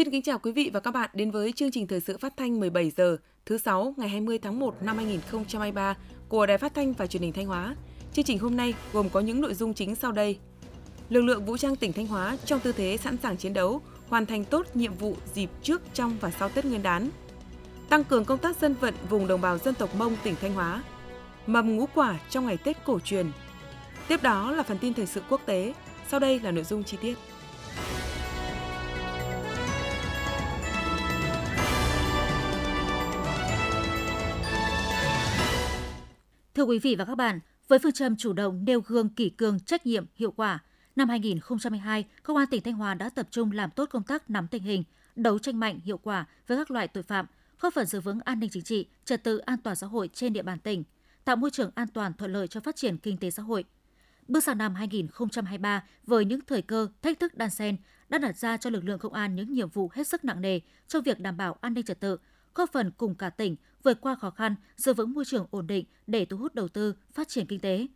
Xin kính chào quý vị và các bạn đến với chương trình thời sự phát thanh 17 giờ thứ sáu ngày 20 tháng 1 năm 2023 của Đài Phát thanh và Truyền hình Thanh Hóa. Chương trình hôm nay gồm có những nội dung chính sau đây. Lực lượng vũ trang tỉnh Thanh Hóa trong tư thế sẵn sàng chiến đấu, hoàn thành tốt nhiệm vụ dịp trước, trong và sau Tết Nguyên đán. Tăng cường công tác dân vận vùng đồng bào dân tộc Mông tỉnh Thanh Hóa. Mầm ngũ quả trong ngày Tết cổ truyền. Tiếp đó là phần tin thời sự quốc tế, sau đây là nội dung chi tiết. Thưa quý vị và các bạn, với phương châm chủ động nêu gương kỷ cương trách nhiệm hiệu quả, năm 2022, Công an tỉnh Thanh Hóa đã tập trung làm tốt công tác nắm tình hình, đấu tranh mạnh hiệu quả với các loại tội phạm, góp phần giữ vững an ninh chính trị, trật tự an toàn xã hội trên địa bàn tỉnh, tạo môi trường an toàn thuận lợi cho phát triển kinh tế xã hội. Bước sang năm 2023 với những thời cơ, thách thức đan xen đã đặt ra cho lực lượng công an những nhiệm vụ hết sức nặng nề trong việc đảm bảo an ninh trật tự, góp phần cùng cả tỉnh vượt qua khó khăn, giữ vững môi trường ổn định để thu hút đầu tư, phát triển kinh tế.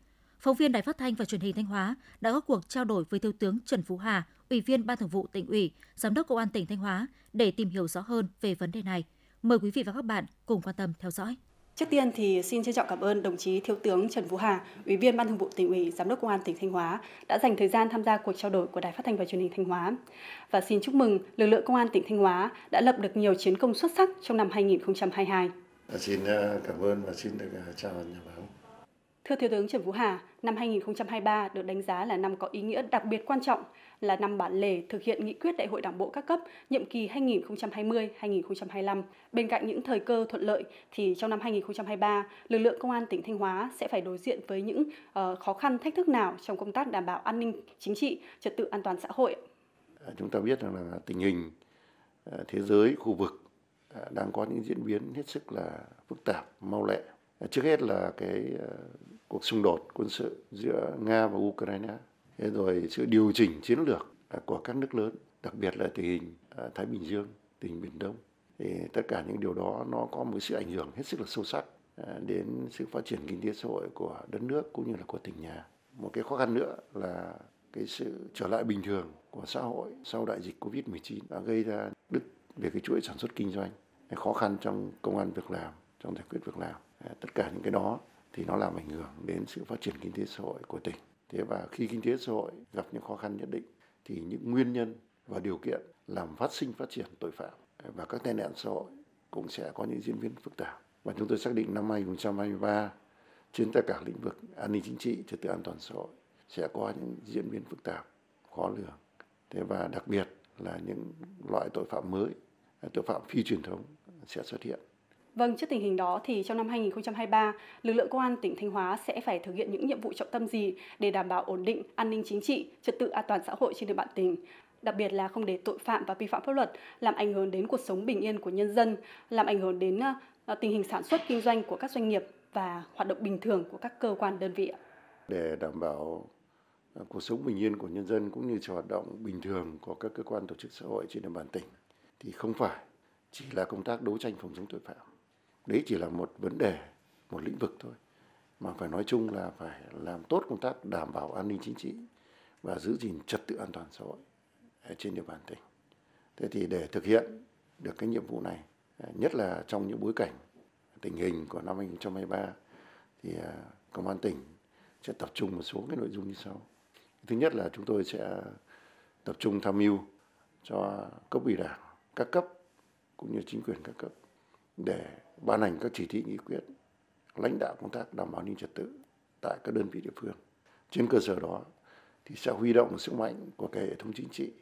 Phóng viên Đài Phát thanh và Truyền hình Thanh Hóa đã có cuộc trao đổi với Thiếu tướng Trần Phú Hà, Ủy viên Ban Thường vụ tỉnh ủy, Giám đốc Công an tỉnh Thanh Hóa để tìm hiểu rõ hơn về vấn đề này. Mời quý vị và các bạn cùng quan tâm theo dõi. Trước tiên thì xin trân trọng cảm ơn đồng chí Thiếu tướng Trần Phú Hà, Ủy viên Ban Thường vụ tỉnh ủy, Giám đốc Công an tỉnh Thanh Hóa đã dành thời gian tham gia cuộc trao đổi của Đài Phát thanh và Truyền hình Thanh Hóa. Và xin chúc mừng lực lượng Công an tỉnh Thanh Hóa đã lập được nhiều chiến công xuất sắc trong năm 2022. Xin ờ, cảm ơn và xin được ờ, chào nhà báo. Thưa Thiếu tướng Trần Phú Hà, năm 2023 được đánh giá là năm có ý nghĩa đặc biệt quan trọng, là năm bản lề thực hiện nghị quyết Đại hội Đảng bộ các cấp nhiệm kỳ 2020-2025. Bên cạnh những thời cơ thuận lợi thì trong năm 2023, lực lượng công an tỉnh Thanh Hóa sẽ phải đối diện với những uh, khó khăn thách thức nào trong công tác đảm bảo an ninh chính trị, trật tự an toàn xã hội? Chúng ta biết rằng là tình hình thế giới, khu vực Ờ, đang có những diễn biến hết sức là phức tạp, mau lẹ. Ờ, trước hết là cái ờ, cuộc xung đột quân sự giữa Nga và Ukraine, thế rồi sự điều chỉnh chiến lược của các nước lớn, đặc biệt là tình hình Thái Bình Dương, tình hình Biển Đông. Thì tất cả những điều đó nó có một sự ảnh hưởng hết sức là sâu sắc đến sự phát triển kinh tế xã hội của đất nước cũng như là của tỉnh nhà. Một cái khó khăn nữa là cái sự trở lại bình thường của xã hội sau đại dịch Covid-19 đã gây ra đứt về cái chuỗi sản xuất kinh doanh, khó khăn trong công an việc làm, trong giải quyết việc làm. Ờ, tất cả những cái đó thì nó làm ảnh hưởng đến sự phát triển kinh tế xã hội của tỉnh. Thế và khi kinh tế xã hội gặp những khó khăn nhất định thì những nguyên nhân và điều kiện làm phát sinh phát triển tội phạm ờ, và các tai nạn xã hội cũng sẽ có những diễn biến phức tạp. Và chúng tôi xác định năm 2023 trên tất cả lĩnh vực an ninh chính trị, trật tự an toàn xã hội sẽ có những diễn biến phức tạp, khó lường. Thế và đặc biệt là những loại tội phạm mới, tội phạm phi truyền thống sẽ xuất hiện. Vâng, trước tình hình đó thì trong năm 2023, lực lượng công an tỉnh Thanh Hóa sẽ phải thực hiện những nhiệm vụ trọng tâm gì để đảm bảo ổn định an ninh chính trị, trật tự an toàn xã hội trên địa bàn tỉnh? Đặc biệt là không để tội phạm và vi phạm pháp luật làm ảnh hưởng đến cuộc sống bình yên của nhân dân, làm ảnh hưởng đến tình hình sản xuất kinh doanh của các doanh nghiệp và hoạt động bình thường của các cơ quan đơn vị. Để đảm bảo cuộc sống bình yên của nhân dân cũng như cho hoạt động bình thường của các cơ quan tổ chức xã hội trên địa bàn tỉnh thì không phải chỉ là công tác đấu tranh phòng chống tội phạm. Đấy chỉ là một vấn đề, một lĩnh vực thôi. Mà phải nói chung là phải làm tốt công tác đảm bảo an ninh chính trị và giữ gìn trật tự an toàn xã hội trên địa bàn tỉnh. Thế thì để thực hiện được cái nhiệm vụ này à, nhất là trong những bối cảnh tình hình của năm 2023 thì à, công an tỉnh sẽ tập trung một số cái nội dung như sau. Thứ nhất là chúng tôi sẽ tập trung tham mưu cho cấp ủy đảng các cấp cũng như chính quyền các cấp để ban hành các chỉ thị nghị quyết lãnh đạo công tác đảm bảo an ninh trật tự tại các đơn vị địa phương. Trên cơ sở đó thì sẽ huy động sức mạnh của cả hệ thống chính trị,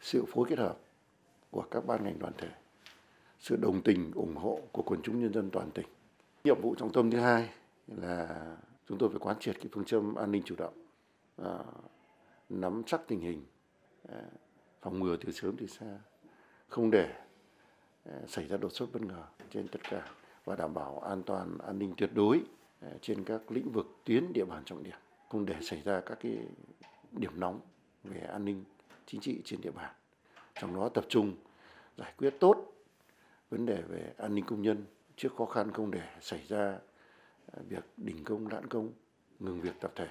sự phối kết hợp của các ban ngành đoàn thể, sự đồng tình ủng hộ của quần chúng nhân dân toàn tỉnh. Nhiệm vụ trọng tâm thứ hai là chúng tôi phải quán triệt cái phương châm an ninh chủ động, à, nắm chắc tình hình, à, phòng ngừa từ sớm từ xa, không để ờ, xảy ra đột xuất bất ngờ trên tất cả và đảm bảo an toàn, an ninh tuyệt đối ờ, trên các lĩnh vực tuyến địa bàn trọng điểm, không để xảy ra các cái điểm nóng về an ninh chính trị trên địa bàn. Trong đó tập trung giải quyết tốt vấn đề về an ninh công nhân, trước khó khăn không để xảy ra ờ, việc đình công lãn công, ngừng việc tập thể.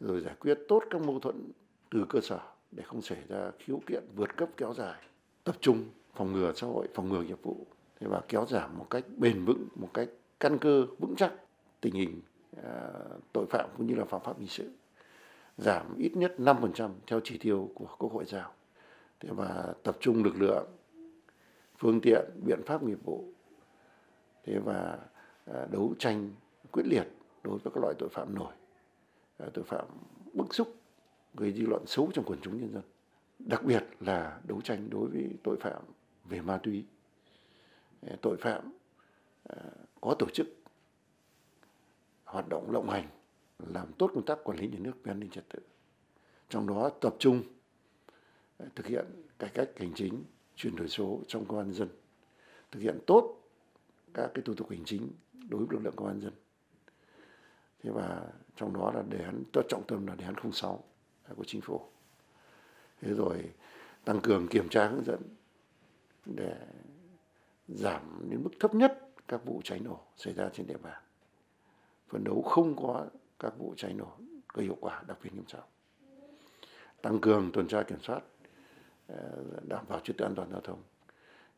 Rồi giải quyết tốt các mâu thuẫn từ cơ sở để không xảy ra khiếu kiện vượt cấp kéo dài tập trung phòng ngừa xã hội, phòng ngừa nghiệp vụ thế và kéo giảm một cách bền vững, một cách căn cơ vững chắc tình hình à, tội phạm cũng như là phạm pháp hình sự. Giảm ít nhất 5% theo chỉ tiêu của Quốc hội giao. Thế và tập trung lực lượng, phương tiện, biện pháp nghiệp vụ. Thế và à, đấu tranh quyết liệt đối với các loại tội phạm nổi, à, tội phạm bức xúc gây dư luận xấu trong quần chúng nhân dân đặc biệt là đấu tranh đối với tội phạm về ma túy. Ờ, tội phạm ờ, có tổ chức hoạt động lộng hành, làm tốt công tác quản lý nhà nước về an ninh trật tự. Trong đó tập trung ờ, thực hiện cải cách hành chính, chuyển đổi số trong công an dân. Thực hiện tốt các cái thủ tục hành chính đối với lực lượng công an dân. Thế và trong đó là đề án trọng tâm là đề án 06 của chính phủ rồi tăng cường kiểm tra hướng dẫn để giảm đến mức thấp nhất các vụ cháy nổ xảy ra trên địa bàn. Phấn đấu không có các vụ cháy nổ gây hiệu quả đặc biệt nghiêm trọng. Tăng cường tuần tra kiểm soát ờ, đảm bảo trật tự an toàn giao thông.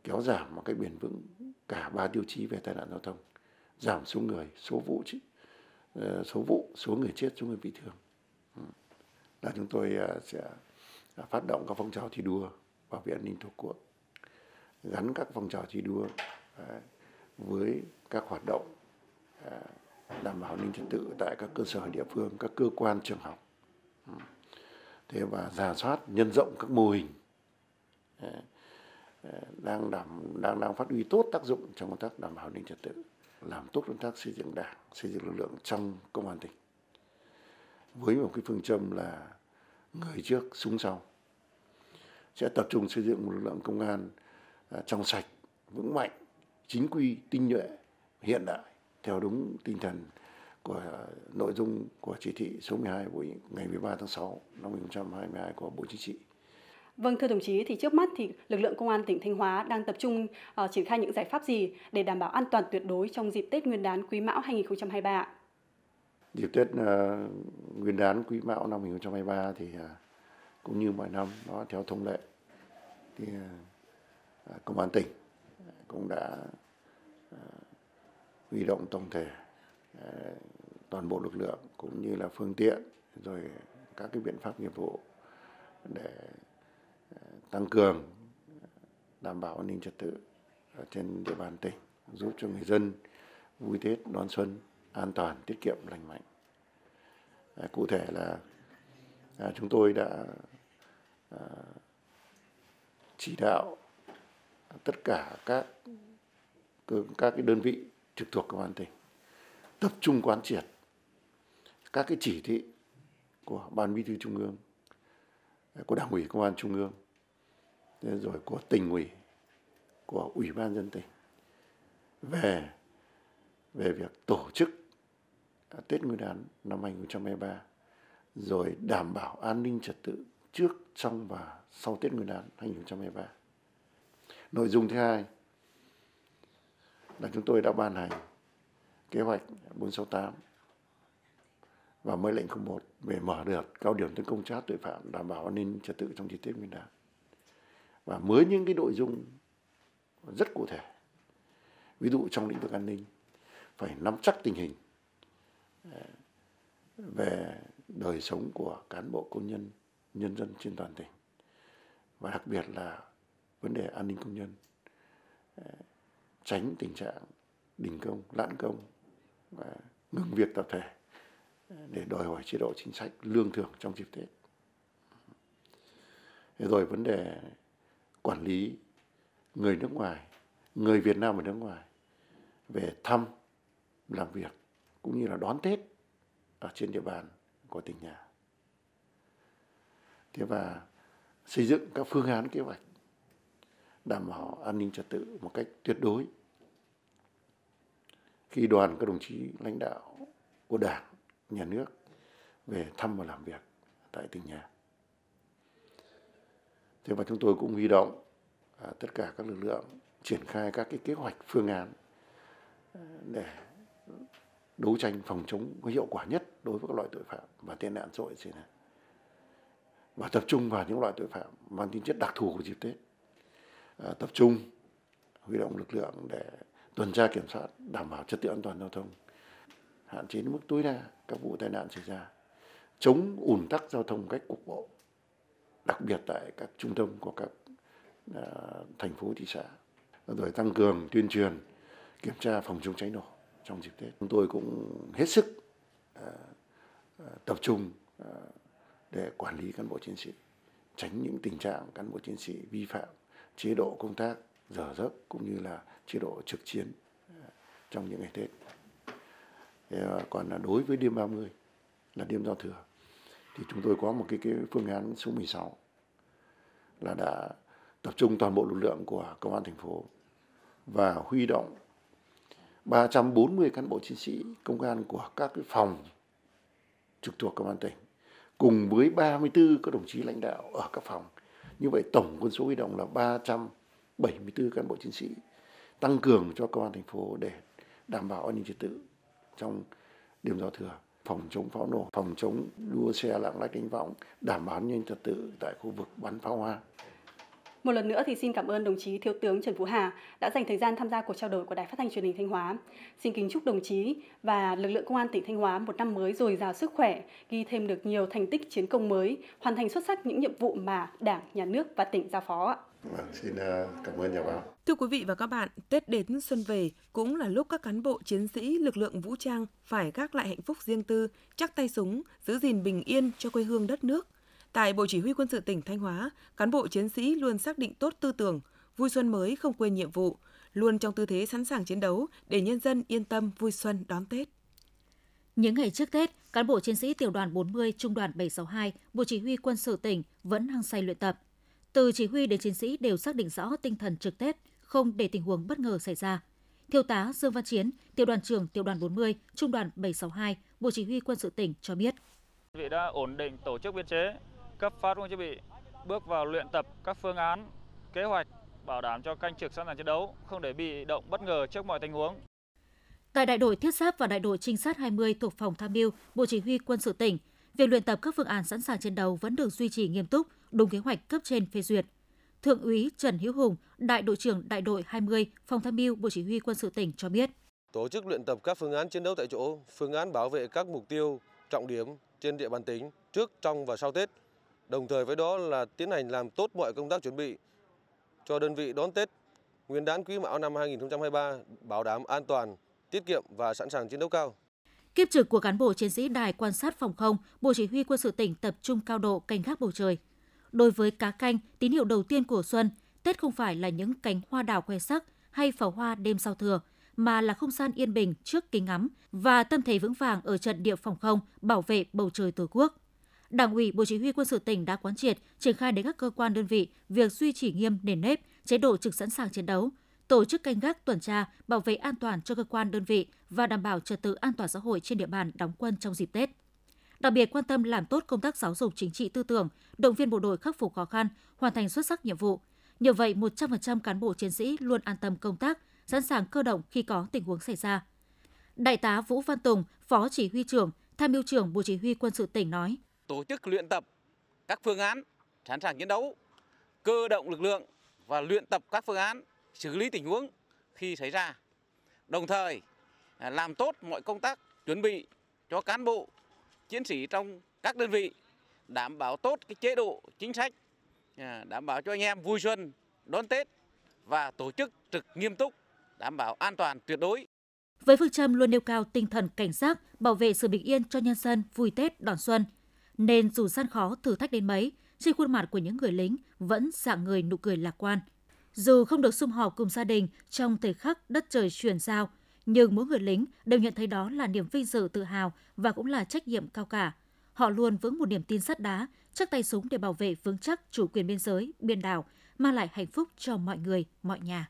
Kéo giảm một cách bền vững cả ba tiêu chí về tai nạn giao thông. Giảm số người, số vụ ờ, số vụ, số người chết, số người bị thương. Ừ. Là chúng tôi ờ, sẽ phát động các phong trào thi đua bảo vệ an ninh tổ quốc, gắn các phong trào thi đua à, với các hoạt động à, đảm bảo an ninh trật tự tại các cơ sở địa phương, các cơ quan trường học. Ừ. Thế và giả soát, nhân rộng các mô hình à, đang đảm, đang đang phát huy tốt tác dụng trong công tác đảm bảo an ninh trật tự, làm tốt công tác xây dựng đảng, xây dựng lực lượng trong công an tỉnh. Với một cái phương châm là người trước súng sau sẽ tập trung xây dựng một lực lượng công an à, trong sạch vững mạnh chính quy tinh nhuệ hiện đại theo đúng tinh thần của nội dung của chỉ thị số 12 của ngày 13 tháng 6 năm 2022 của Bộ Chính trị. Vâng thưa đồng chí, thì trước mắt thì lực lượng công an tỉnh Thanh Hóa đang tập trung uh, triển khai những giải pháp gì để đảm bảo an toàn tuyệt đối trong dịp Tết Nguyên đán Quý Mão 2023 Dịp Tết uh, Nguyên đán Quý Mão năm 2023 thì uh, cũng như mọi năm nó theo thông lệ. Thì uh, công an tỉnh cũng đã uh, huy động tổng thể uh, toàn bộ lực lượng cũng như là phương tiện rồi các cái biện pháp nghiệp vụ để tăng cường đảm bảo an ninh trật tự trên địa bàn tỉnh giúp cho người dân vui Tết đón xuân an toàn, tiết kiệm, lành mạnh. À, cụ thể là à, chúng tôi đã à, chỉ đạo tất cả các các cái đơn vị trực thuộc công an tỉnh tập trung quán triệt các cái chỉ thị của ban bí thư trung ương, của đảng ủy công an trung ương rồi của tỉnh ủy, của ủy ban dân tỉnh về về việc tổ chức Tết Nguyên đán năm 2023 rồi đảm bảo an ninh trật tự trước, trong và sau Tết Nguyên đán 2023. Nội dung thứ hai là chúng tôi đã ban hành kế hoạch 468 và mới lệnh 01 về mở đợt cao điểm tấn công chát tội phạm đảm bảo an ninh trật tự trong dịp Tết Nguyên đán. Và mới những cái nội dung rất cụ thể. Ví dụ trong lĩnh vực an ninh phải nắm chắc tình hình về đời sống của cán bộ công nhân nhân dân trên toàn tỉnh. Và đặc biệt là vấn đề an ninh công nhân. Ờ, tránh tình trạng đình công, lãn công và ngừng việc tập thể ờ, để đòi hỏi chế độ chính sách lương thưởng trong dịp tết. Rồi vấn đề quản lý người nước ngoài, người việt nam ở nước ngoài về thăm, làm việc cũng như là đón tết ở trên địa bàn của tỉnh nhà. Thế và xây dựng các phương án kế hoạch đảm bảo an ninh trật tự một cách tuyệt đối. Khi đoàn các đồng chí lãnh đạo của đảng nhà nước về thăm và làm việc tại tỉnh nhà. Thế và chúng tôi cũng huy động à, tất cả các lực lượng triển khai các cái kế hoạch phương án à, để đấu tranh phòng chống có hiệu quả nhất đối với các loại tội phạm và tên nạn xã hội trên này và tập trung vào những loại tội phạm mang tính chất đặc thù của dịp Tết. À, tập trung huy động lực lượng để tuần tra kiểm soát đảm bảo trật tự an toàn giao thông hạn chế đến mức tối đa các vụ tai nạn xảy ra chống ủn tắc giao thông cách cục bộ đặc biệt tại các trung tâm của các à, thành phố thị xã. Rồi tăng cường tuyên truyền kiểm tra phòng chống cháy nổ trong dịp Tết chúng tôi cũng hết sức ờ, ờ, tập trung ờ, để quản lý cán bộ chiến sĩ tránh những tình trạng cán bộ chiến sĩ vi phạm chế độ công tác giờ giấc cũng như là chế độ trực chiến trong những ngày Tết. Còn là đối với đêm 30 là đêm giao thừa thì chúng tôi có một cái, cái phương án số 16 là đã tập trung toàn bộ lực lượng của công an thành phố và huy động 340 cán bộ chiến sĩ công an của các cái phòng trực thuộc công an tỉnh cùng với 34 các đồng chí lãnh đạo ở các phòng. Như vậy tổng quân số huy động là 374 cán bộ chiến sĩ tăng cường cho công an thành phố để đảm bảo an ninh trật tự trong đêm giao thừa phòng chống pháo nổ, phòng chống đua xe lạng lách đánh võng, đảm bảo an ninh trật tự tại khu vực bắn pháo hoa. Một lần nữa thì xin cảm ơn đồng chí Thiếu tướng Trần Phú Hà đã dành thời gian tham gia cuộc trao đổi của Đài Phát thanh Truyền hình Thanh Hóa. Xin kính chúc đồng chí và lực lượng công an tỉnh Thanh Hóa một năm mới dồi dào sức khỏe, ghi thêm được nhiều thành tích chiến công mới, hoàn thành xuất sắc những nhiệm vụ mà Đảng, Nhà nước và tỉnh giao phó. Vâng, xin à, cảm ơn nhà báo. Thưa quý vị và các bạn, Tết đến xuân về cũng là lúc các cán bộ chiến sĩ lực lượng vũ trang phải gác lại hạnh phúc riêng tư, chắc tay súng, giữ gìn bình yên cho quê hương đất nước. Tại Bộ Chỉ huy Quân sự tỉnh Thanh Hóa, cán bộ chiến sĩ luôn xác định tốt tư tưởng, vui xuân mới không quên nhiệm vụ, luôn trong tư thế sẵn sàng chiến đấu để nhân dân yên tâm vui xuân đón Tết. Những ngày trước Tết, cán bộ chiến sĩ tiểu đoàn 40 Trung đoàn 762, Bộ Chỉ huy Quân sự tỉnh vẫn hăng say luyện tập. Từ chỉ huy đến chiến sĩ đều xác định rõ tinh thần trực Tết, không để tình huống bất ngờ xảy ra. Thiếu tá Dương Văn Chiến, tiểu đoàn trưởng tiểu đoàn 40, Trung đoàn 762, Bộ Chỉ huy Quân sự tỉnh cho biết. Vị đã ổn định tổ chức biên chế, cấp phát quân thiết bị, bước vào luyện tập các phương án, kế hoạch bảo đảm cho canh trực sẵn sàng chiến đấu, không để bị động bất ngờ trước mọi tình huống. Tại đại đội thiết giáp và đại đội trinh sát 20 thuộc phòng tham mưu Bộ Chỉ huy Quân sự tỉnh, việc luyện tập các phương án sẵn sàng chiến đấu vẫn được duy trì nghiêm túc, đúng kế hoạch cấp trên phê duyệt. Thượng úy Trần Hữu Hùng, đại đội trưởng đại đội 20, phòng tham mưu Bộ Chỉ huy Quân sự tỉnh cho biết. Tổ chức luyện tập các phương án chiến đấu tại chỗ, phương án bảo vệ các mục tiêu trọng điểm trên địa bàn tỉnh trước, trong và sau Tết. Đồng thời với đó là tiến hành làm tốt mọi công tác chuẩn bị cho đơn vị đón Tết Nguyên đán Quý Mão năm 2023 bảo đảm an toàn, tiết kiệm và sẵn sàng chiến đấu cao. Kiếp trực của cán bộ chiến sĩ đài quan sát phòng không, Bộ Chỉ huy Quân sự tỉnh tập trung cao độ canh gác bầu trời. Đối với cá canh, tín hiệu đầu tiên của xuân, Tết không phải là những cánh hoa đào khoe sắc hay pháo hoa đêm sau thừa, mà là không gian yên bình trước kính ngắm và tâm thế vững vàng ở trận địa phòng không bảo vệ bầu trời Tổ quốc. Đảng ủy Bộ Chỉ huy Quân sự tỉnh đã quán triệt, triển khai đến các cơ quan đơn vị việc duy trì nghiêm nền nếp, chế độ trực sẵn sàng chiến đấu, tổ chức canh gác tuần tra, bảo vệ an toàn cho cơ quan đơn vị và đảm bảo trật tự an toàn xã hội trên địa bàn đóng quân trong dịp Tết. Đặc biệt quan tâm làm tốt công tác giáo dục chính trị tư tưởng, động viên bộ đội khắc phục khó khăn, hoàn thành xuất sắc nhiệm vụ. Nhờ vậy, 100% cán bộ chiến sĩ luôn an tâm công tác, sẵn sàng cơ động khi có tình huống xảy ra. Đại tá Vũ Văn Tùng, Phó Chỉ huy trưởng, Tham mưu trưởng Bộ Chỉ huy Quân sự tỉnh nói: Tổ chức luyện tập các phương án sẵn sàng chiến đấu, cơ động lực lượng và luyện tập các phương án xử lý tình huống khi xảy ra. Đồng thời à, làm tốt mọi công tác chuẩn bị cho cán bộ chiến sĩ trong các đơn vị đảm bảo tốt cái chế độ chính sách à, đảm bảo cho anh em vui xuân đón Tết và tổ chức trực nghiêm túc đảm bảo an toàn tuyệt đối. Với phương châm luôn nêu cao tinh thần cảnh giác, bảo vệ sự bình yên cho nhân dân vui Tết đón xuân, nên dù gian khó thử thách đến mấy, trên khuôn mặt của những người lính vẫn dạng người nụ cười lạc quan. Dù không được sum họp cùng gia đình trong thời khắc đất trời chuyển giao, nhưng mỗi người lính đều nhận thấy đó là niềm vinh dự tự hào và cũng là trách nhiệm cao cả. Họ luôn vững một niềm tin sắt đá, chắc tay súng để bảo vệ vững chắc chủ quyền biên giới, biên đảo, mang lại hạnh phúc cho mọi người, mọi nhà.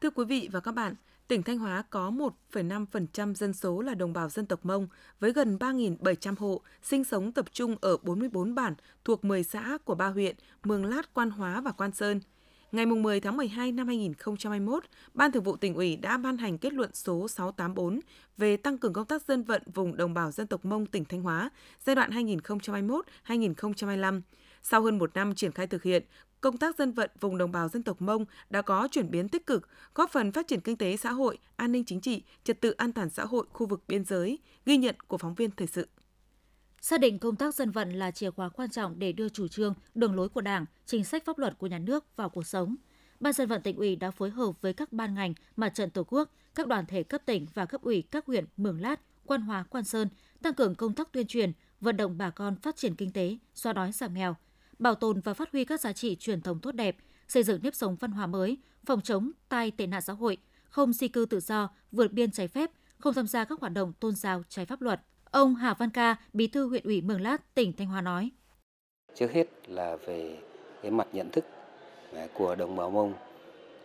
Thưa quý vị và các bạn, tỉnh Thanh Hóa có 1,5% dân số là đồng bào dân tộc Mông với gần 3.700 hộ sinh sống tập trung ở 44 bản thuộc 10 xã của ba huyện Mường Lát, Quan Hóa và Quan Sơn – Ngày 10 tháng 12 năm 2021, Ban Thường vụ tỉnh ủy đã ban hành kết luận số 684 về tăng cường công tác dân vận vùng đồng bào dân tộc Mông tỉnh Thanh Hóa giai đoạn 2021-2025. Sau hơn một năm triển khai thực hiện, công tác dân vận vùng đồng bào dân tộc Mông đã có chuyển biến tích cực, góp phần phát triển kinh tế xã hội, an ninh chính trị, trật tự an toàn xã hội khu vực biên giới, ghi nhận của phóng viên thời sự. Xác định công tác dân vận là chìa khóa quan trọng để đưa chủ trương, đường lối của Đảng, chính sách pháp luật của nhà nước vào cuộc sống. Ban dân vận tỉnh ủy đã phối hợp với các ban ngành, mặt trận Tổ quốc, các đoàn thể cấp tỉnh và cấp ủy các huyện Mường Lát, Quan Hóa, Quan Sơn tăng cường công tác tuyên truyền, vận động bà con phát triển kinh tế, xóa đói giảm nghèo, bảo tồn và phát huy các giá trị truyền thống tốt đẹp, xây dựng nếp sống văn hóa mới, phòng chống tai tệ nạn xã hội, không di cư tự do, vượt biên trái phép, không tham gia các hoạt động tôn giáo trái pháp luật. Ông Hà Văn Ca, Bí thư huyện ủy Mường Lát, tỉnh Thanh Hóa nói: Trước hết là về cái mặt nhận thức của đồng bào Mông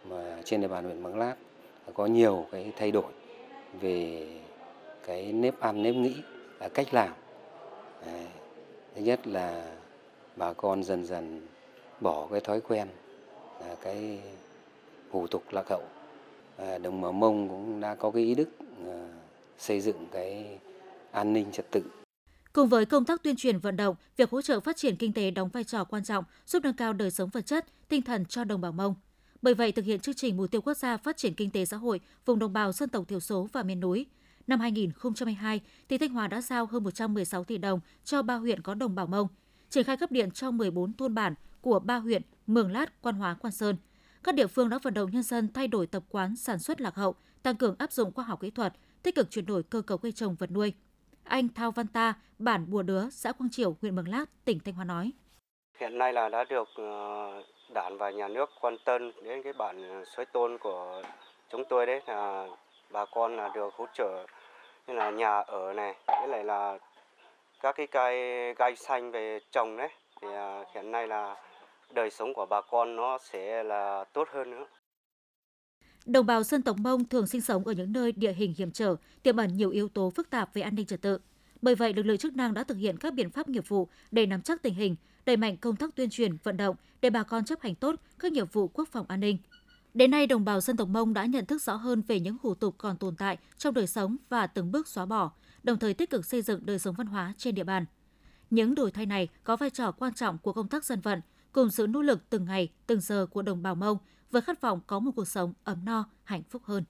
mà trên địa bàn huyện Mường Lát có nhiều cái thay đổi về cái nếp ăn nếp nghĩ à, cách làm à, thứ nhất là bà con dần dần bỏ cái thói quen cái hủ tục lạc hậu. À, đồng bào mông cũng đã có cái ý đức à, xây dựng cái an ninh trật tự. Cùng với công tác tuyên truyền vận động, việc hỗ trợ phát triển kinh tế đóng vai trò quan trọng giúp nâng cao đời sống vật chất, tinh thần cho đồng bào Mông. Bởi vậy, thực hiện chương trình mục tiêu quốc gia phát triển kinh tế xã hội vùng đồng bào dân tộc thiểu số và miền núi, năm 2022, tỉnh Thanh Hóa đã giao hơn 116 tỷ đồng cho ba huyện có đồng bào Mông, triển khai cấp điện cho 14 thôn bản của ba huyện Mường Lát, Quan Hóa, Quan Sơn. Các địa phương đã vận động nhân dân thay đổi tập quán sản xuất lạc hậu, tăng cường áp dụng khoa học kỹ thuật, tích cực chuyển đổi cơ cấu cây trồng vật nuôi. Anh Thao Văn Ta, bản Bùa Đứa, xã Quang Triều, huyện Mường Lát, tỉnh Thanh Hóa nói. Hiện nay là đã được ờ, đảng và nhà nước quan tâm đến cái bản ờ, xoáy tôn của chúng tôi đấy là bà con là được hỗ trợ như là nhà ở này với lại là các cái cây gai xanh về trồng đấy thì à, hiện nay là đời sống của bà con nó sẽ là tốt hơn nữa. Đồng bào dân tộc Mông thường sinh sống ở những nơi địa hình hiểm trở, tiềm ẩn nhiều yếu tố phức tạp về an ninh trật tự. Bởi vậy, lực lượng chức năng đã thực hiện các biện pháp nghiệp vụ để nắm chắc tình hình, đẩy mạnh công tác tuyên truyền, vận động để bà con chấp hành tốt các nhiệm vụ quốc phòng an ninh. Đến nay, đồng bào dân tộc Mông đã nhận thức rõ hơn về những hủ tục còn tồn tại trong đời sống và từng bước xóa bỏ, đồng thời tích cực xây dựng đời sống văn hóa trên địa bàn. Những đổi thay này có vai trò quan trọng của công tác dân vận, cùng sự nỗ lực từng ngày, từng giờ của đồng bào Mông với khát vọng có một cuộc sống ấm no, hạnh phúc hơn.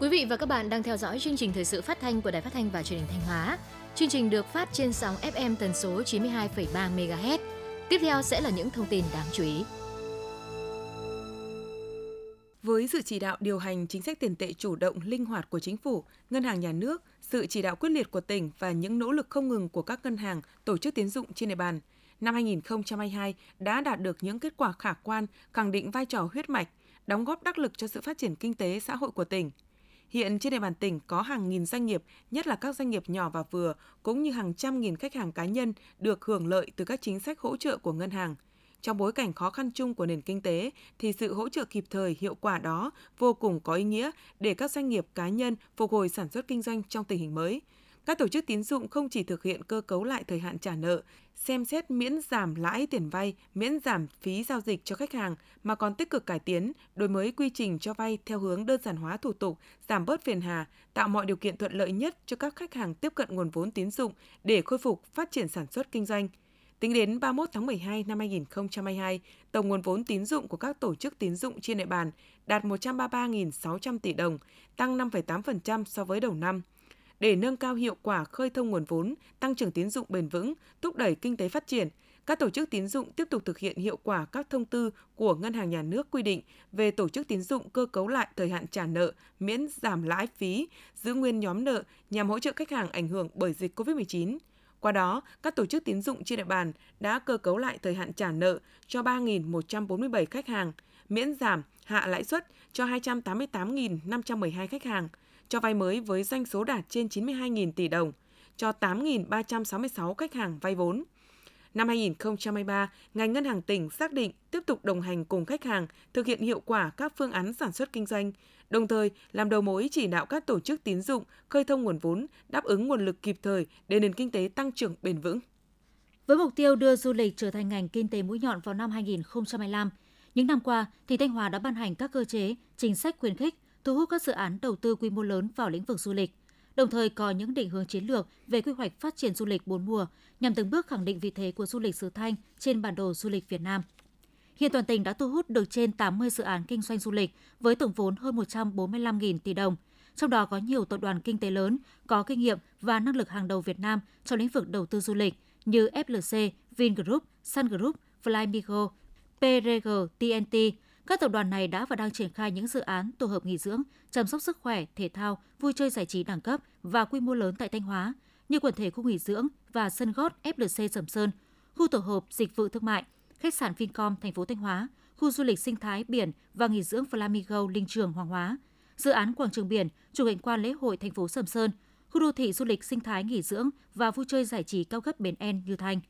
Quý vị và các bạn đang theo dõi chương trình thời sự phát thanh của Đài Phát thanh và Truyền hình Thanh Hóa. Chương trình được phát trên sóng FM tần số 92,3 MHz. Tiếp theo sẽ là những thông tin đáng chú ý. Với sự chỉ đạo điều hành chính sách tiền tệ chủ động, linh hoạt của chính phủ, ngân hàng nhà nước, sự chỉ đạo quyết liệt của tỉnh và những nỗ lực không ngừng của các ngân hàng, tổ chức tiến dụng trên địa bàn, năm 2022 đã đạt được những kết quả khả quan, khẳng định vai trò huyết mạch, đóng góp đắc lực cho sự phát triển kinh tế xã hội của tỉnh. Hiện trên địa bàn tỉnh có hàng nghìn doanh nghiệp, nhất là các doanh nghiệp nhỏ và vừa, cũng như hàng trăm nghìn khách hàng cá nhân được hưởng lợi từ các chính sách hỗ trợ của ngân hàng – trong bối cảnh khó khăn chung của nền kinh tế thì sự hỗ trợ kịp thời hiệu quả đó vô cùng có ý nghĩa để các doanh nghiệp cá nhân phục hồi sản xuất kinh doanh trong tình hình mới. Các tổ chức tín dụng không chỉ thực hiện cơ cấu lại thời hạn trả nợ, xem xét miễn giảm lãi tiền vay, miễn giảm phí giao dịch cho khách hàng mà còn tích cực cải tiến, đổi mới quy trình cho vay theo hướng đơn giản hóa thủ tục, giảm bớt phiền hà, tạo mọi điều kiện thuận lợi nhất cho các khách hàng tiếp cận nguồn vốn tín dụng để khôi phục phát triển sản xuất kinh doanh. Tính đến 31 tháng 12 năm 2022, tổng nguồn vốn tín dụng của các tổ chức tín dụng trên địa bàn đạt 133.600 tỷ đồng, tăng 5,8% so với đầu năm. Để nâng cao hiệu quả khơi thông nguồn vốn, tăng trưởng tín dụng bền vững, thúc đẩy kinh tế phát triển, các tổ chức tín dụng tiếp tục thực hiện hiệu quả các thông tư của Ngân hàng Nhà nước quy định về tổ chức tín dụng cơ cấu lại thời hạn trả nợ, miễn giảm lãi phí, giữ nguyên nhóm nợ nhằm hỗ trợ khách hàng ảnh hưởng bởi dịch COVID-19. Qua đó, các tổ chức tín dụng trên địa bàn đã cơ cấu lại thời hạn trả nợ cho 3.147 khách hàng, miễn giảm, hạ lãi suất cho 288.512 khách hàng, cho vay mới với doanh số đạt trên 92.000 tỷ đồng, cho 8.366 khách hàng vay vốn. Năm 2023, ngành ngân hàng tỉnh xác định tiếp tục đồng hành cùng khách hàng thực hiện hiệu quả các phương án sản xuất kinh doanh, đồng thời làm đầu mối chỉ đạo các tổ chức tín dụng khơi thông nguồn vốn, đáp ứng nguồn lực kịp thời để nền kinh tế tăng trưởng bền vững. Với mục tiêu đưa du lịch trở thành ngành kinh tế mũi nhọn vào năm 2025, những năm qua, thì Thanh Hóa đã ban hành các cơ chế, chính sách khuyến khích, thu hút các dự án đầu tư quy mô lớn vào lĩnh vực du lịch đồng thời có những định hướng chiến lược về quy hoạch phát triển du lịch bốn mùa nhằm từng bước khẳng định vị thế của du lịch xứ Thanh trên bản đồ du lịch Việt Nam. Hiện toàn tỉnh đã thu hút được trên 80 dự án kinh doanh du lịch với tổng vốn hơn 145.000 tỷ đồng. Trong đó có nhiều tập đoàn kinh tế lớn có kinh nghiệm và năng lực hàng đầu Việt Nam trong lĩnh vực đầu tư du lịch như FLC, Vingroup, Sun Group, Flymigo, PRG, TNT. Các tập đoàn này đã và đang triển khai những dự án tổ hợp nghỉ dưỡng, chăm sóc sức khỏe, thể thao, vui chơi giải trí đẳng cấp và quy mô lớn tại Thanh Hóa, như quần thể khu nghỉ dưỡng và sân gót FLC Sầm Sơn, khu tổ hợp dịch vụ thương mại, khách sạn Vincom thành phố Thanh Hóa, khu du lịch sinh thái biển và nghỉ dưỡng Flamingo Linh Trường Hoàng Hóa, dự án quảng trường biển, chủ cảnh quan lễ hội thành phố Sầm Sơn, khu đô thị du lịch sinh thái nghỉ dưỡng và vui chơi giải trí cao cấp Bến En Như Thanh,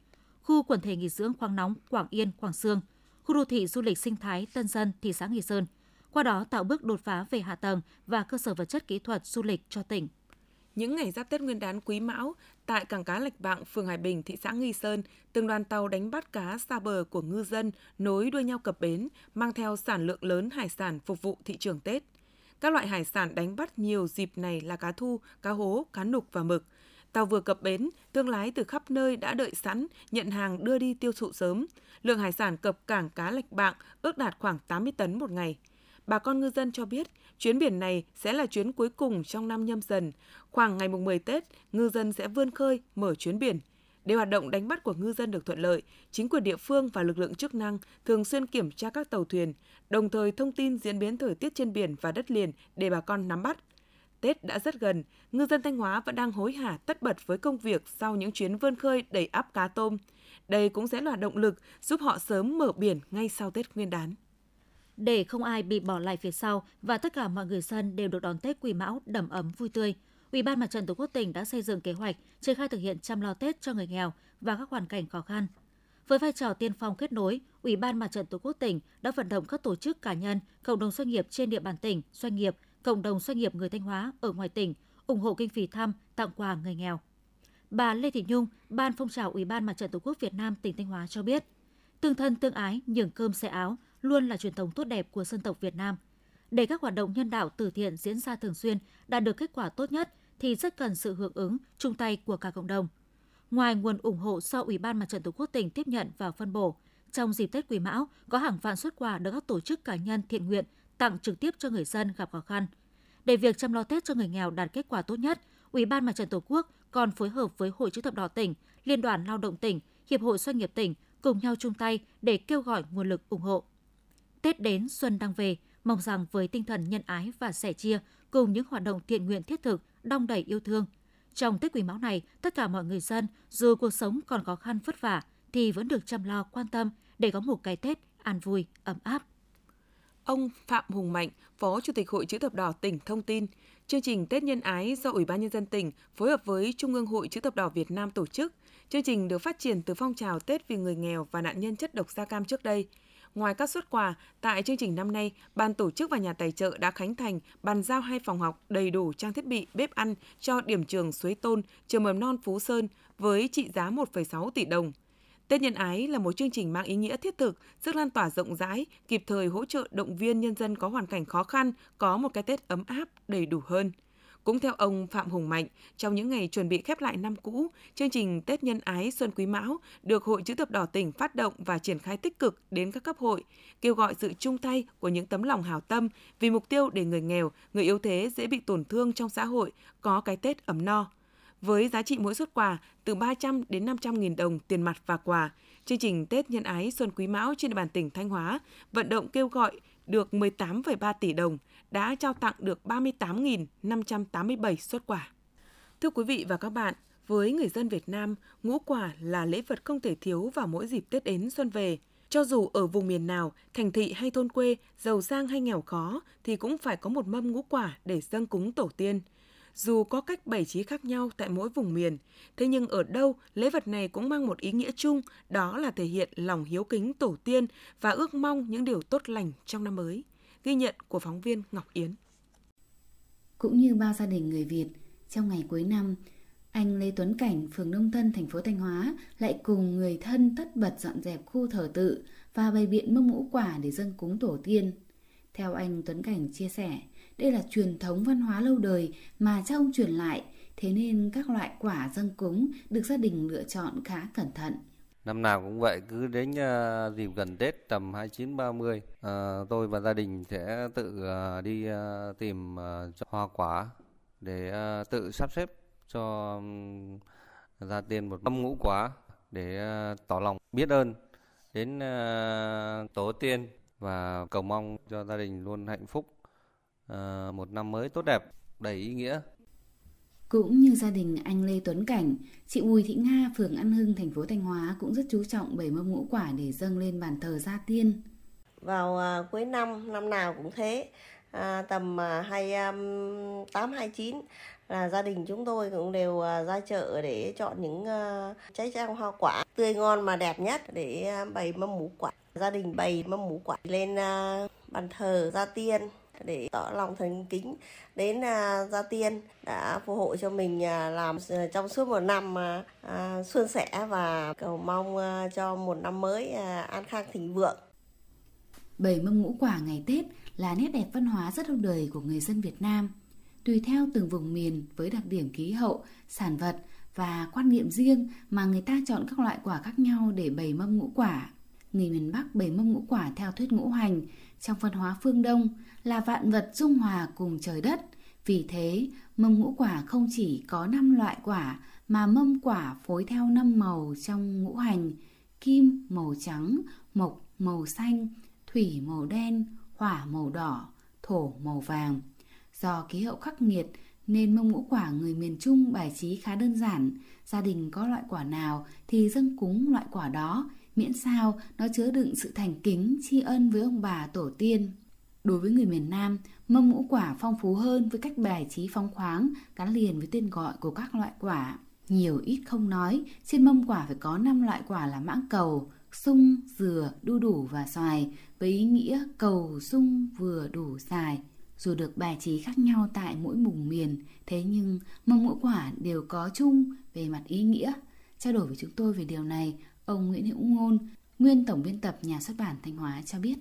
khu quần thể nghỉ dưỡng khoáng nóng Quảng Yên Quảng Sương, khu đô thị du lịch sinh thái Tân Dân thị xã Nghi Sơn. Qua đó tạo bước đột phá về hạ tầng và cơ sở vật chất kỹ thuật du lịch cho tỉnh. Những ngày giáp Tết Nguyên đán Quý Mão, tại cảng cá Lạch Bạng, phường Hải Bình, thị xã Nghi Sơn, từng đoàn tàu đánh bắt cá xa bờ của ngư dân nối đuôi nhau cập bến, mang theo sản lượng lớn hải sản phục vụ thị trường Tết. Các loại hải sản đánh bắt nhiều dịp này là cá thu, cá hố, cá nục và mực. Tàu vừa cập bến, thương lái từ khắp nơi đã đợi sẵn, nhận hàng đưa đi tiêu thụ sớm. Lượng hải sản cập cảng cá Lạch Bạng ước đạt khoảng 80 tấn một ngày. Bà con ngư dân cho biết, chuyến biển này sẽ là chuyến cuối cùng trong năm nhâm dần. Khoảng ngày mùng 10 Tết, ngư dân sẽ vươn khơi, mở chuyến biển. Để hoạt động đánh bắt của ngư dân được thuận lợi, chính quyền địa phương và lực lượng chức năng thường xuyên kiểm tra các tàu thuyền, đồng thời thông tin diễn biến thời tiết trên biển và đất liền để bà con nắm bắt. Tết đã rất gần, ngư dân Thanh Hóa vẫn đang hối hả tất bật với công việc sau những chuyến vươn khơi đầy áp cá tôm. Đây cũng sẽ là động lực giúp họ sớm mở biển ngay sau Tết Nguyên đán. Để không ai bị bỏ lại phía sau và tất cả mọi người dân đều được đón Tết Quý Mão đầm ấm vui tươi, Ủy ban Mặt trận Tổ quốc tỉnh đã xây dựng kế hoạch triển khai thực hiện chăm lo Tết cho người nghèo và các hoàn cảnh khó khăn. Với vai trò tiên phong kết nối, Ủy ban Mặt trận Tổ quốc tỉnh đã vận động các tổ chức cá nhân, cộng đồng doanh nghiệp trên địa bàn tỉnh, doanh nghiệp, cộng đồng doanh nghiệp người Thanh Hóa ở ngoài tỉnh ủng hộ kinh phí thăm, tặng quà người nghèo. Bà Lê Thị Nhung, Ban phong trào Ủy ban Mặt trận Tổ quốc Việt Nam tỉnh Thanh Hóa cho biết, tương thân tương ái, nhường cơm xe áo luôn là truyền thống tốt đẹp của dân tộc Việt Nam. Để các hoạt động nhân đạo từ thiện diễn ra thường xuyên đạt được kết quả tốt nhất thì rất cần sự hưởng ứng, chung tay của cả cộng đồng. Ngoài nguồn ủng hộ do Ủy ban Mặt trận Tổ quốc tỉnh tiếp nhận và phân bổ, trong dịp Tết Quý Mão có hàng vạn xuất quà được các tổ chức cá nhân thiện nguyện tặng trực tiếp cho người dân gặp khó khăn. Để việc chăm lo Tết cho người nghèo đạt kết quả tốt nhất, Ủy ban Mặt trận Tổ quốc còn phối hợp với Hội chữ thập đỏ tỉnh, Liên đoàn Lao động tỉnh, Hiệp hội Doanh nghiệp tỉnh cùng nhau chung tay để kêu gọi nguồn lực ủng hộ. Tết đến xuân đang về, mong rằng với tinh thần nhân ái và sẻ chia cùng những hoạt động thiện nguyện thiết thực, đong đầy yêu thương, trong Tết Quý Mão này, tất cả mọi người dân dù cuộc sống còn khó khăn vất vả thì vẫn được chăm lo quan tâm để có một cái Tết an vui, ấm áp. Ông Phạm Hùng Mạnh, Phó Chủ tịch Hội Chữ thập đỏ tỉnh thông tin, chương trình Tết nhân ái do Ủy ban nhân dân tỉnh phối hợp với Trung ương Hội Chữ thập đỏ Việt Nam tổ chức. Chương trình được phát triển từ phong trào Tết vì người nghèo và nạn nhân chất độc da cam trước đây. Ngoài các suất quà, tại chương trình năm nay, ban tổ chức và nhà tài trợ đã khánh thành bàn giao hai phòng học đầy đủ trang thiết bị bếp ăn cho điểm trường Suối Tôn, trường mầm non Phú Sơn với trị giá 1,6 tỷ đồng. Tết Nhân Ái là một chương trình mang ý nghĩa thiết thực, sức lan tỏa rộng rãi, kịp thời hỗ trợ động viên nhân dân có hoàn cảnh khó khăn, có một cái Tết ấm áp, đầy đủ hơn. Cũng theo ông Phạm Hùng Mạnh, trong những ngày chuẩn bị khép lại năm cũ, chương trình Tết Nhân Ái Xuân Quý Mão được Hội Chữ thập đỏ tỉnh phát động và triển khai tích cực đến các cấp hội, kêu gọi sự chung tay của những tấm lòng hào tâm vì mục tiêu để người nghèo, người yếu thế dễ bị tổn thương trong xã hội có cái Tết ấm no. Với giá trị mỗi xuất quà từ 300 đến 500 nghìn đồng tiền mặt và quà, chương trình Tết Nhân Ái Xuân Quý Mão trên địa bàn tỉnh Thanh Hóa vận động kêu gọi được 18,3 tỷ đồng, đã trao tặng được 38.587 xuất quà. Thưa quý vị và các bạn, với người dân Việt Nam, ngũ quả là lễ vật không thể thiếu vào mỗi dịp Tết đến xuân về. Cho dù ở vùng miền nào, thành thị hay thôn quê, giàu sang hay nghèo khó thì cũng phải có một mâm ngũ quả để dâng cúng tổ tiên. Dù có cách bày trí khác nhau tại mỗi vùng miền, thế nhưng ở đâu lễ vật này cũng mang một ý nghĩa chung, đó là thể hiện lòng hiếu kính tổ tiên và ước mong những điều tốt lành trong năm mới. Ghi nhận của phóng viên Ngọc Yến. Cũng như bao gia đình người Việt, trong ngày cuối năm, anh Lê Tuấn Cảnh, phường Nông Tân, thành phố Thanh Hóa lại cùng người thân tất bật dọn dẹp khu thờ tự và bày biện mâm ngũ quả để dâng cúng tổ tiên. Theo anh Tuấn Cảnh chia sẻ, đây là truyền thống văn hóa lâu đời mà cha ông truyền lại, thế nên các loại quả dâng cúng được gia đình lựa chọn khá cẩn thận. Năm nào cũng vậy, cứ đến uh, dịp gần Tết tầm 29 30, uh, tôi và gia đình sẽ tự uh, đi uh, tìm uh, hoa quả để uh, tự sắp xếp cho um, gia tiên một mâm ngũ quả để uh, tỏ lòng biết ơn đến uh, tổ tiên và cầu mong cho gia đình luôn hạnh phúc uh, một năm mới tốt đẹp đầy ý nghĩa cũng như gia đình anh Lê Tuấn Cảnh, chị Bùi Thị Nga, phường An Hưng, thành phố Thanh Hóa cũng rất chú trọng bày mâm ngũ quả để dâng lên bàn thờ gia tiên. Vào à, cuối năm, năm nào cũng thế, à, tầm à, 28, 29 là gia đình chúng tôi cũng đều à, ra chợ để chọn những à, trái trang hoa quả tươi ngon mà đẹp nhất để à, bày mâm ngũ quả. Gia đình bày mâm ngũ quả lên à, bàn thờ gia tiên để tỏ lòng thành kính đến à, gia tiên đã phù hộ cho mình à, làm à, trong suốt một năm uh, suôn sẻ và cầu mong cho một năm mới an khang thịnh vượng. Bày mâm ngũ quả ngày Tết là nét đẹp văn hóa rất lâu đời của người dân Việt Nam. Tùy theo từng vùng miền với đặc điểm khí hậu, sản vật và quan niệm riêng mà người ta chọn các loại quả khác nhau để bày mâm ngũ quả. Người miền Bắc bày mâm ngũ quả theo thuyết ngũ hành, trong văn hóa phương Đông là vạn vật dung hòa cùng trời đất. Vì thế, mâm ngũ quả không chỉ có 5 loại quả mà mâm quả phối theo năm màu trong ngũ hành: kim màu trắng, mộc màu xanh, thủy màu đen, hỏa màu đỏ, thổ màu vàng. Do khí hậu khắc nghiệt nên mâm ngũ quả người miền Trung bài trí khá đơn giản, gia đình có loại quả nào thì dâng cúng loại quả đó, miễn sao nó chứa đựng sự thành kính tri ân với ông bà tổ tiên. Đối với người miền Nam, mâm ngũ quả phong phú hơn với cách bài trí phóng khoáng gắn liền với tên gọi của các loại quả. Nhiều ít không nói, trên mâm quả phải có 5 loại quả là mãng cầu, sung, dừa, đu đủ và xoài với ý nghĩa cầu, sung, vừa, đủ, dài Dù được bài trí khác nhau tại mỗi vùng miền, thế nhưng mâm ngũ quả đều có chung về mặt ý nghĩa. Trao đổi với chúng tôi về điều này, ông Nguyễn Hữu Ngôn, nguyên tổng biên tập nhà xuất bản Thanh Hóa cho biết.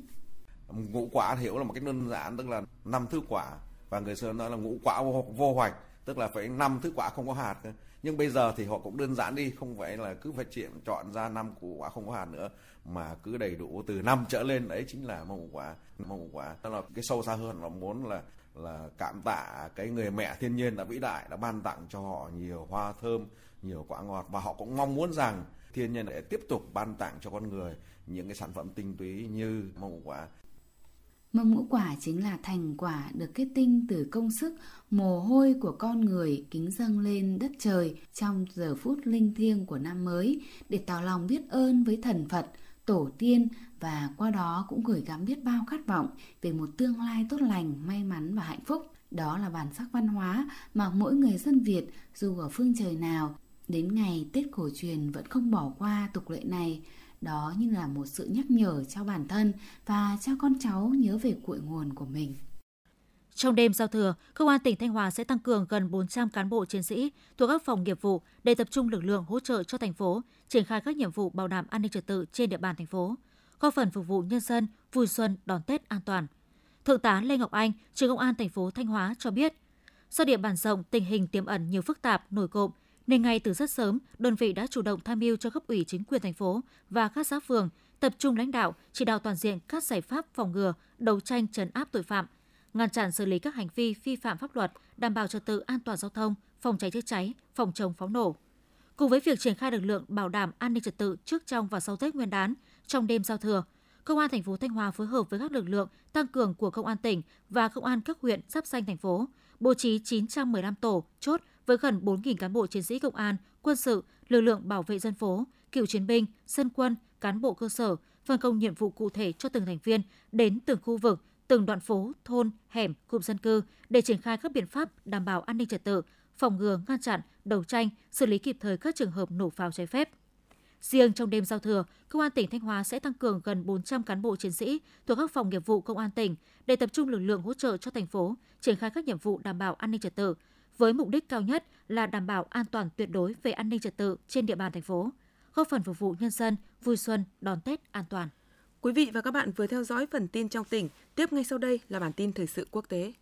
Ngũ quả hiểu là một cách đơn giản tức là năm thứ quả. Và người xưa nói là ngũ quả vô, vô hoạch tức là phải năm thứ quả không có hạt nhưng bây giờ thì họ cũng đơn giản đi không phải là cứ phải chuyện chọn ra năm củ quả không có hạt nữa mà cứ đầy đủ từ năm trở lên. Đấy chính là mong quả mong quả. Đó là cái sâu xa hơn là muốn là là cảm tạ cái người mẹ thiên nhiên đã vĩ đại đã ban tặng cho họ nhiều hoa thơm nhiều quả ngọt. Và họ cũng mong muốn rằng thiên nhiên để tiếp tục ban tặng cho con người những cái sản phẩm tinh túy như mong quả Mâm ngũ quả chính là thành quả được kết tinh từ công sức, mồ hôi của con người kính dâng lên đất trời trong giờ phút linh thiêng của năm mới để tỏ lòng biết ơn với thần Phật, tổ tiên và qua đó cũng gửi gắm biết bao khát vọng về một tương lai tốt lành, may mắn và hạnh phúc. Đó là bản sắc văn hóa mà mỗi người dân Việt dù ở phương trời nào đến ngày Tết cổ truyền vẫn không bỏ qua tục lệ này đó như là một sự nhắc nhở cho bản thân và cho con cháu nhớ về cội nguồn của mình. Trong đêm giao thừa, Công an tỉnh Thanh Hóa sẽ tăng cường gần 400 cán bộ chiến sĩ thuộc các phòng nghiệp vụ để tập trung lực lượng hỗ trợ cho thành phố triển khai các nhiệm vụ bảo đảm an ninh trật tự trên địa bàn thành phố, góp phần phục vụ nhân dân vui xuân đón Tết an toàn. Thượng tá Lê Ngọc Anh, trưởng công an thành phố Thanh Hóa cho biết, do địa bàn rộng, tình hình tiềm ẩn nhiều phức tạp, nổi cộm, nên ngay từ rất sớm, đơn vị đã chủ động tham mưu cho cấp ủy chính quyền thành phố và các xã phường tập trung lãnh đạo, chỉ đạo toàn diện các giải pháp phòng ngừa, đấu tranh trấn áp tội phạm, ngăn chặn xử lý các hành vi vi phạm pháp luật, đảm bảo trật tự an toàn giao thông, phòng cháy chữa cháy, phòng chống pháo nổ. Cùng với việc triển khai lực lượng bảo đảm an ninh trật tự trước trong và sau Tết Nguyên đán, trong đêm giao thừa, Công an thành phố Thanh Hóa phối hợp với các lực lượng tăng cường của Công an tỉnh và Công an các huyện giáp danh thành phố, bố trí 915 tổ chốt với gần 4.000 cán bộ chiến sĩ công an, quân sự, lực lượng bảo vệ dân phố, cựu chiến binh, dân quân, cán bộ cơ sở, phân công nhiệm vụ cụ thể cho từng thành viên đến từng khu vực, từng đoạn phố, thôn, hẻm, cụm dân cư để triển khai các biện pháp đảm bảo an ninh trật tự, phòng ngừa, ngăn chặn, đấu tranh, xử lý kịp thời các trường hợp nổ pháo trái phép. Riêng trong đêm giao thừa, Công an tỉnh Thanh Hóa sẽ tăng cường gần 400 cán bộ chiến sĩ thuộc các phòng nghiệp vụ Công an tỉnh để tập trung lực lượng hỗ trợ cho thành phố triển khai các nhiệm vụ đảm bảo an ninh trật tự, với mục đích cao nhất là đảm bảo an toàn tuyệt đối về an ninh trật tự trên địa bàn thành phố, góp phần phục vụ nhân dân vui xuân đón Tết an toàn. Quý vị và các bạn vừa theo dõi phần tin trong tỉnh, tiếp ngay sau đây là bản tin thời sự quốc tế.